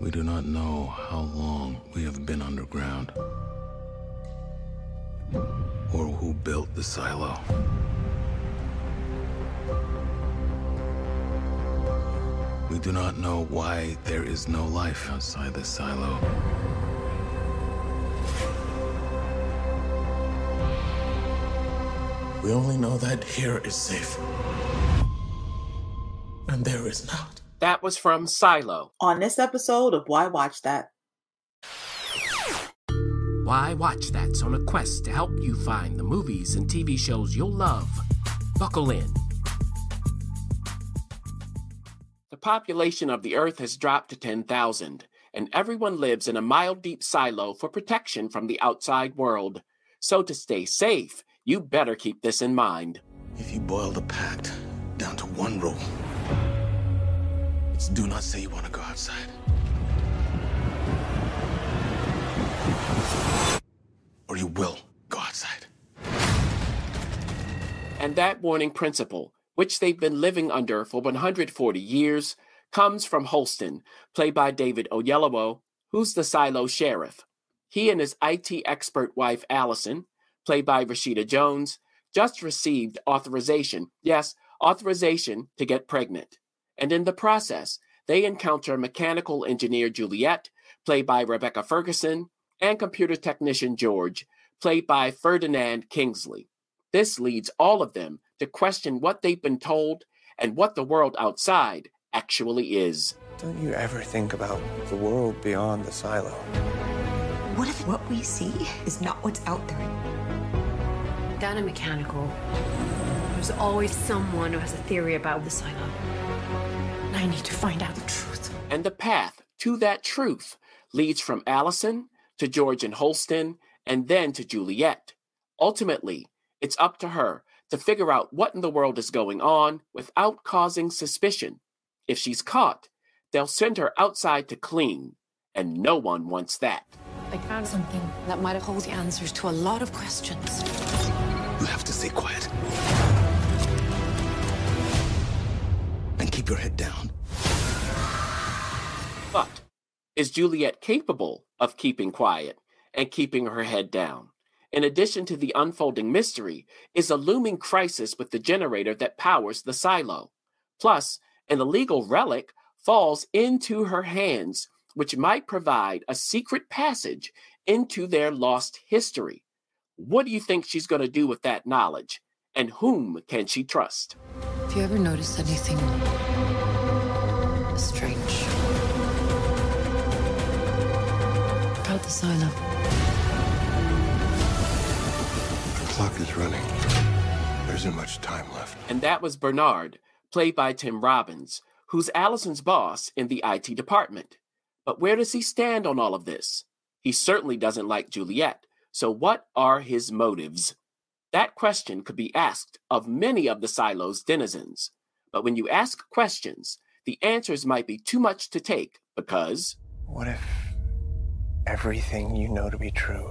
We do not know how long we have been underground or who built the silo. We do not know why there is no life outside the silo. We only know that here is safe. And there is not. That was from Silo. On this episode of Why Watch That. Why Watch That's on a quest to help you find the movies and TV shows you'll love. Buckle in. The population of the Earth has dropped to 10,000, and everyone lives in a mile deep silo for protection from the outside world. So, to stay safe, you better keep this in mind. If you boil the pact down to one rule, it's do not say you want to go outside. Or you will go outside. And that warning principle, which they've been living under for 140 years, comes from Holston, played by David Oyelowo, who's the silo sheriff. He and his IT expert wife, Allison, played by Rashida Jones, just received authorization, yes, authorization to get pregnant. And in the process, they encounter mechanical engineer Juliet, played by Rebecca Ferguson, and computer technician George, played by Ferdinand Kingsley. This leads all of them to question what they've been told and what the world outside actually is. Don't you ever think about the world beyond the silo? What if what we see is not what's out there? Down in mechanical, there's always someone who has a theory about the silo. I need to find out the truth. And the path to that truth leads from Allison to George and Holston and then to Juliet. Ultimately, it's up to her to figure out what in the world is going on without causing suspicion. If she's caught, they'll send her outside to clean, and no one wants that. I found something that might hold the answers to a lot of questions. You have to stay quiet. Keep your head down. But is Juliet capable of keeping quiet and keeping her head down? In addition to the unfolding mystery, is a looming crisis with the generator that powers the silo. Plus, an illegal relic falls into her hands, which might provide a secret passage into their lost history. What do you think she's going to do with that knowledge? And whom can she trust? Have you ever noticed anything strange about the silo? The clock is running. There isn't much time left. And that was Bernard, played by Tim Robbins, who's Allison's boss in the IT department. But where does he stand on all of this? He certainly doesn't like Juliet. So, what are his motives? That question could be asked of many of the silo's denizens. But when you ask questions, the answers might be too much to take because. What if everything you know to be true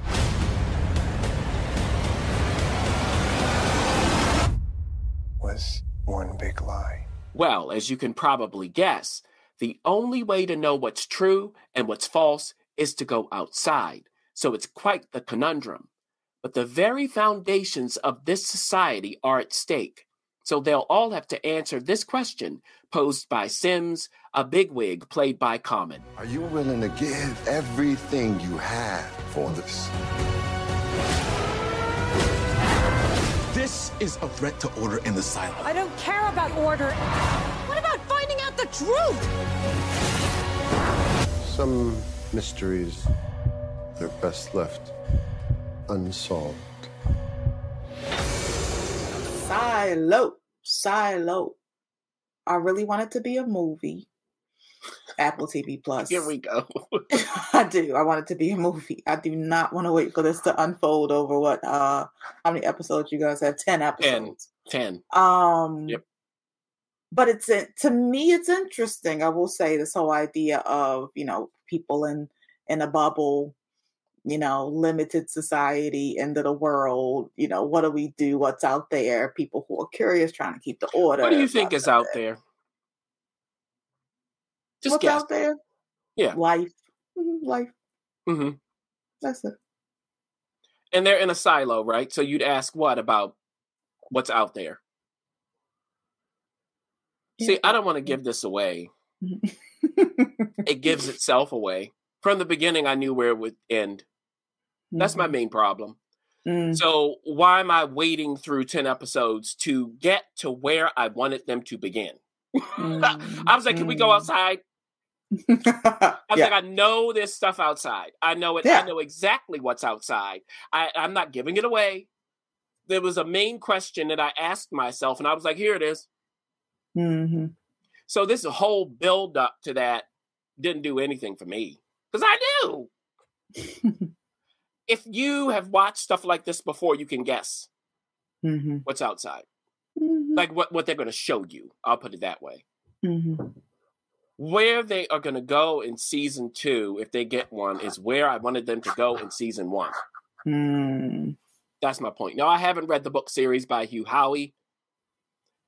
was one big lie? Well, as you can probably guess, the only way to know what's true and what's false is to go outside. So it's quite the conundrum. But the very foundations of this society are at stake. So they'll all have to answer this question posed by Sims, a bigwig played by Common. Are you willing to give everything you have for this? This is a threat to order in the silo. I don't care about order. What about finding out the truth? Some mysteries are best left unsolved. Silo. Silo. I really want it to be a movie. Apple TV Plus. Here we go. I do. I want it to be a movie. I do not want to wait for this to unfold over what uh how many episodes you guys have? Ten episodes. Ten. Um Yep. but it's to me it's interesting. I will say this whole idea of, you know, people in in a bubble, you know, limited society, end of the world, you know, what do we do? What's out there? People who are curious, trying to keep the order. What do you think is out there? Just What's guess. out there? Yeah. life, Mhm, life. hmm That's it. And they're in a silo, right? So you'd ask what about what's out there? See, I don't want to give this away. It gives itself away. From the beginning, I knew where it would end. That's my main problem. Mm, So why am I waiting through 10 episodes to get to where I wanted them to begin? mm, I was like, can we go mm. outside? I was yeah. like, I know there's stuff outside. I know it. Yeah. I know exactly what's outside. I, I'm not giving it away. There was a main question that I asked myself, and I was like, here it is. Mhm. So this whole build up to that didn't do anything for me because I knew. if you have watched stuff like this before, you can guess Mhm. what's outside, Mhm. like what what they're going to show you. I'll put it that way. Mhm. Where they are going to go in season two, if they get one, is where I wanted them to go in season one. Mm. That's my point. Now, I haven't read the book series by Hugh Howey.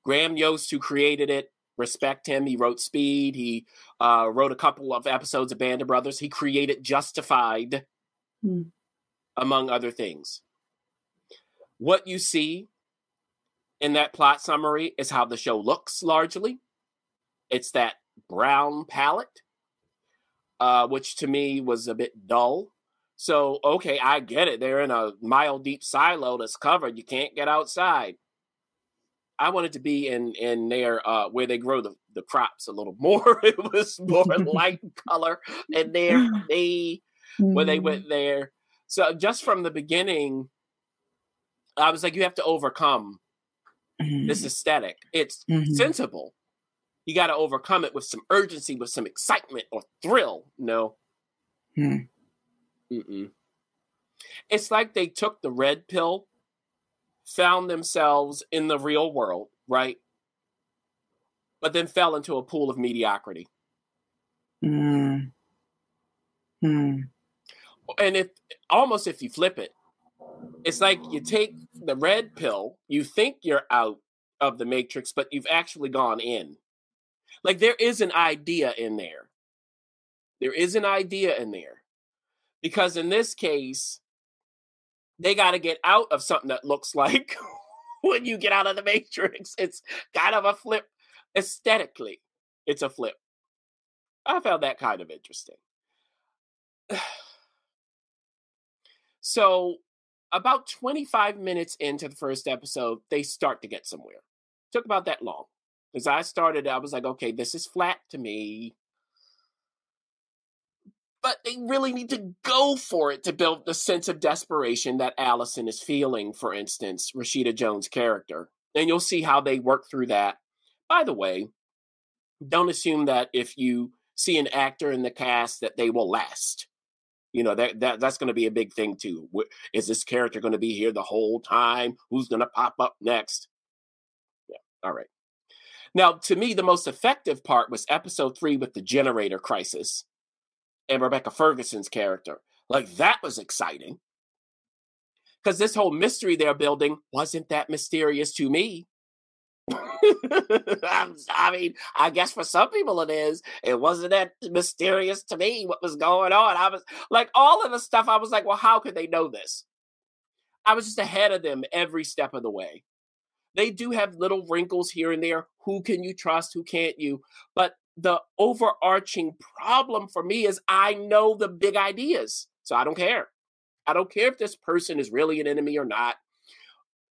Graham Yost, who created it, respect him. He wrote Speed. He uh, wrote a couple of episodes of Band of Brothers. He created Justified, Hmm. Among other things. What you see in that plot summary is how the show looks largely. It's that brown palette, uh, which to me was a bit dull. So, okay, I get it. They're in a mile deep silo that's covered. You can't get outside. I wanted to be in in there uh, where they grow the, the crops a little more. it was more light color in there. They when they went there. So just from the beginning, I was like, you have to overcome this aesthetic. It's Mhm. sensible. You got to overcome it with some urgency, with some excitement or thrill. No. Hmm. Mm-mm. It's like they took the red pill, found themselves in the real world, right? But then fell into a pool of mediocrity. Mm. Mm. And if almost if you flip it, it's like you take the red pill, you think you're out of the matrix, but you've actually gone in. Like there is an idea in there. There is an idea in there. Because in this case, they got to get out of something that looks like when you get out of the matrix. It's kind of a flip aesthetically. It's a flip. I found that kind of interesting. So, about 25 minutes into the first episode, they start to get somewhere. Took about that long. As I started, I was like, okay, this is flat to me. But they really need to go for it to build the sense of desperation that Allison is feeling, for instance, Rashida Jones' character. And you'll see how they work through that. By the way, don't assume that if you see an actor in the cast that they will last. You know that, that that's going to be a big thing too. Is this character going to be here the whole time? Who's going to pop up next? Yeah, all right. Now, to me, the most effective part was episode three with the generator crisis and Rebecca Ferguson's character. Like that was exciting because this whole mystery they're building wasn't that mysterious to me. I mean, I guess for some people it is. It wasn't that mysterious to me what was going on. I was like, all of the stuff, I was like, well, how could they know this? I was just ahead of them every step of the way. They do have little wrinkles here and there. Who can you trust? Who can't you? But the overarching problem for me is I know the big ideas. So I don't care. I don't care if this person is really an enemy or not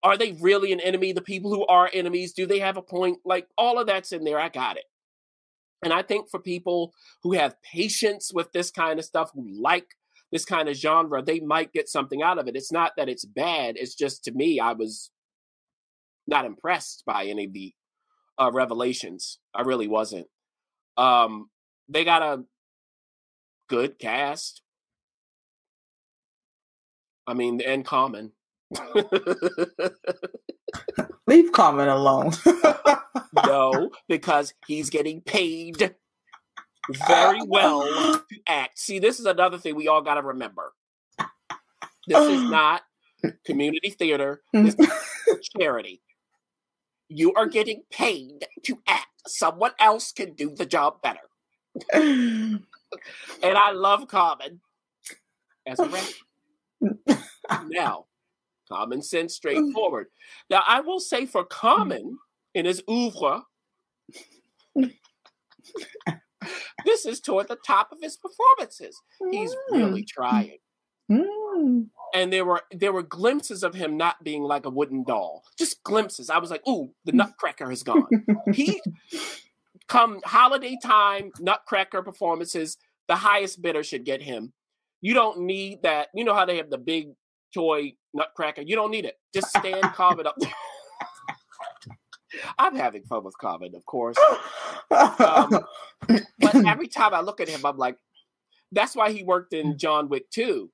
are they really an enemy? The people who are enemies, do they have a point? Like all of that's in there. I got it. And I think for people who have patience with this kind of stuff, who like this kind of genre, they might get something out of it. It's not that it's bad. It's just to me, I was not impressed by any of the uh, revelations. I really wasn't. Um, they got a good cast. I mean, and common. Leave Common alone. no, because he's getting paid very well to act. See, this is another thing we all got to remember. This is not community theater. This is charity. You are getting paid to act. Someone else can do the job better. and I love Common as a rapper. now, common sense, mm. straightforward. Now, I will say for mm. Common in his oeuvre, this is toward the top of his performances. He's really mm. trying. Mm. And there were there were glimpses of him not being like a wooden doll. Just glimpses. I was like, ooh, the nutcracker has gone. he come holiday time, nutcracker performances, the highest bidder should get him. You don't need that. You know how they have the big toy nutcracker? You don't need it. Just stand Common up. I'm having fun with Common, of course. Um, but every time I look at him, I'm like, that's why he worked in John Wick 2.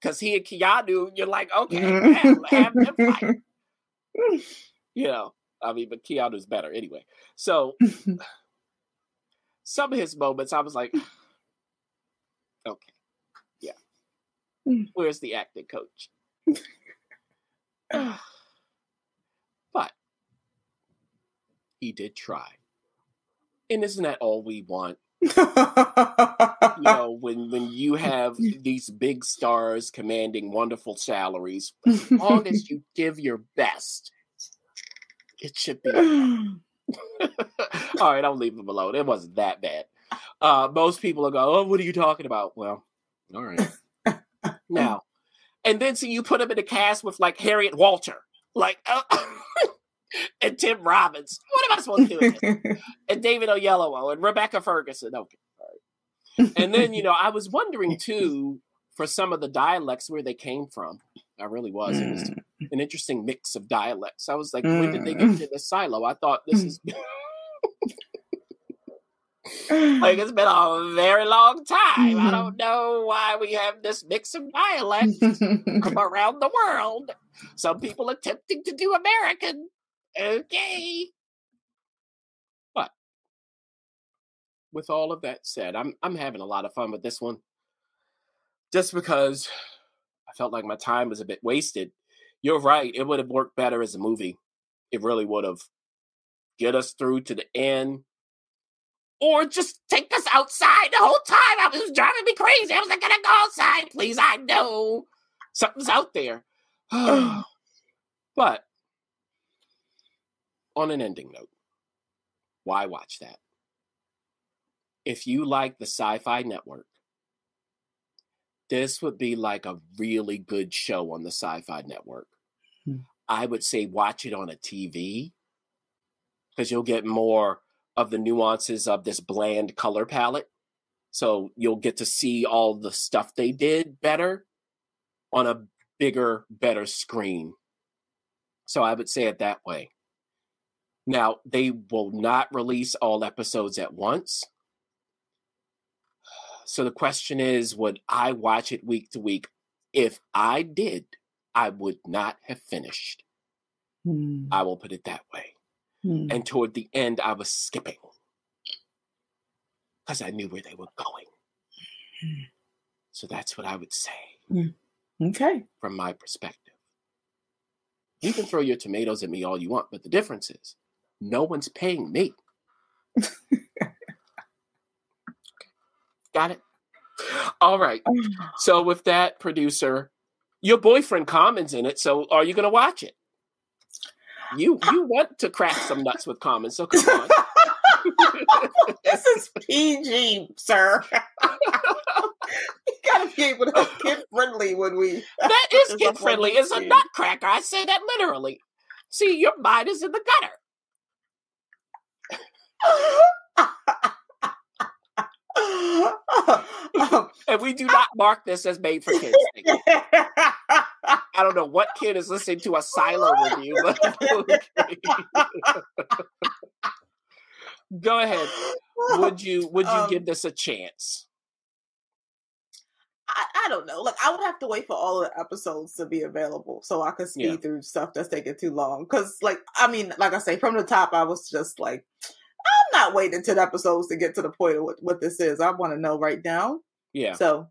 Because he and Keanu, you're like, okay, have, have them fight. You know, I mean, but Keanu's better anyway. So some of his moments, I was like, okay. Where's the acting coach? but he did try. And isn't that all we want? you know, when when you have these big stars commanding wonderful salaries, as long as you give your best, it should be. all right, I'll leave them alone. It wasn't that bad. Uh, most people are go, "Oh, what are you talking about?" Well, all right. Mm. now, and then so you put him in a cast with like Harriet Walter, like. Uh, and Tim Robbins. What am I supposed to do? And David Oyelowo and Rebecca Ferguson. Okay, all right. And then you know, I was wondering too for some of the dialects where they came from. I really was. It was mm. an interesting mix of dialects. I was like, when did they get mm. to the silo? I thought this is like it's been a very long time. I mm-hmm. don't know why we have this mix of dialects from around the world. Some people attempting to do American. Okay. But with all of that said, I'm I'm having a lot of fun with this one. Just because I felt like my time was a bit wasted. You're right, it would have worked better as a movie. It really would have. Get us through to the end. Or just take us outside the whole time. I was driving me crazy. I was like, gonna go outside, please. I know something's out there. but on an ending note, why watch that? If you like the Sci Fi Network, this would be like a really good show on the Sci Fi Network. Hmm. I would say watch it on a TV because you'll get more of the nuances of this bland color palette. So you'll get to see all the stuff they did better on a bigger, better screen. So I would say it that way. Now, they will not release all episodes at once. So the question is would I watch it week to week? If I did, I would not have finished. Hmm. I will put it that way. Hmm. And toward the end, I was skipping because I knew where they were going. So that's what I would say Okay. from my perspective. You can throw your tomatoes at me all you want, but the difference is no one's paying me. Got it? All right. So with that, producer, your boyfriend Common's in it. So are you going to watch it? You you want to crack some nuts with Common, so come on. this is PG, sir. you gotta be able to kid friendly when we. That is kid friendly. It's a nutcracker. I say that literally. See, your mind is in the gutter. And we do not mark this as made for kids. I don't know what kid is listening to a silo review, but go ahead. Would you would you Um, give this a chance? I, I don't know. Like I would have to wait for all of the episodes to be available so I could speed Yeah. through stuff that's taking too long. Because, like, I mean, like I say, from the top, I was just like, I'm not waiting the episodes to get to the point of what, what this is. I want to know right now. Yeah. So,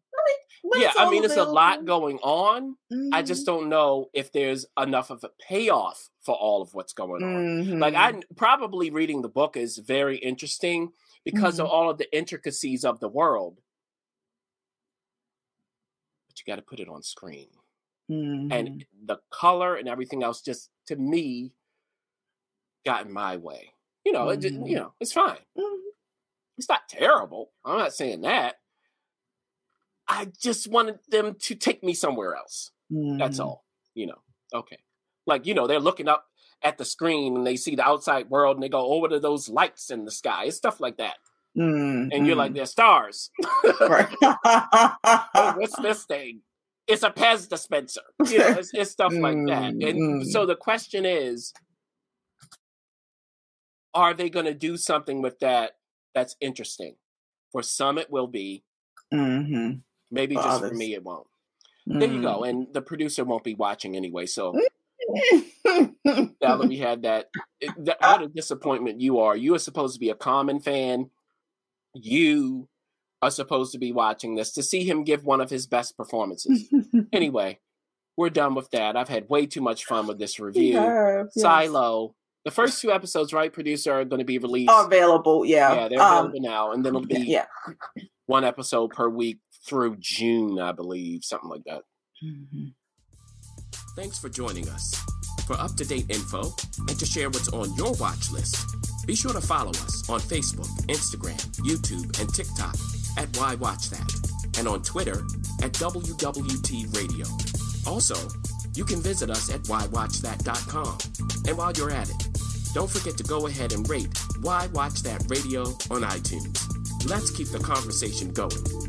I when Yeah, I mean it's a lot going on. I Mhm. just don't know if there's enough of a payoff for all of what's going on. Mhm. Like I probably reading the book is very interesting, because of Mhm. all of the intricacies of the world. But you got to put it on screen. And the color and everything else just to me got in my way. You know, it, you know, it's fine. It's not terrible. I'm not saying that. I just wanted them to take me somewhere else. That's Mhm. all. You know. Okay. Like, you know, they're looking up at the screen and they see the outside world and they go, oh, what are those lights in the sky? It's stuff like that. Mhm. And you're like, they're stars. Right. oh, what's this thing? It's a Pez dispenser. You know, it's, it's stuff like that. And Mm, so the question is, are they going to do something with that that's interesting? For some, it will be. Mhm. Maybe For just for me, it won't. There you Mm. go. And the producer won't be watching anyway. So now that we had that, that, what a disappointment you are. You are supposed to be a common fan. You are supposed to be watching this to see him give one of his best performances. anyway, we're done with that. I've had way too much fun with this review. Yeah, yes. Silo. The first two episodes, right, producer, are going to be released. Available, yeah. yeah, they're Um, available now, and then it'll be yeah. one episode per week through June, I believe, something like that. Mhm. Thanks for joining us. For up to date info and to share what's on your watch list, be sure to follow us on Facebook, Instagram, YouTube, and TikTok at Why Watch That, and on Twitter at WWT Radio. Also, you can visit us at whywatchthat.com. And while you're at it, don't forget to go ahead and rate Why Watch That Radio on iTunes. Let's keep the conversation going.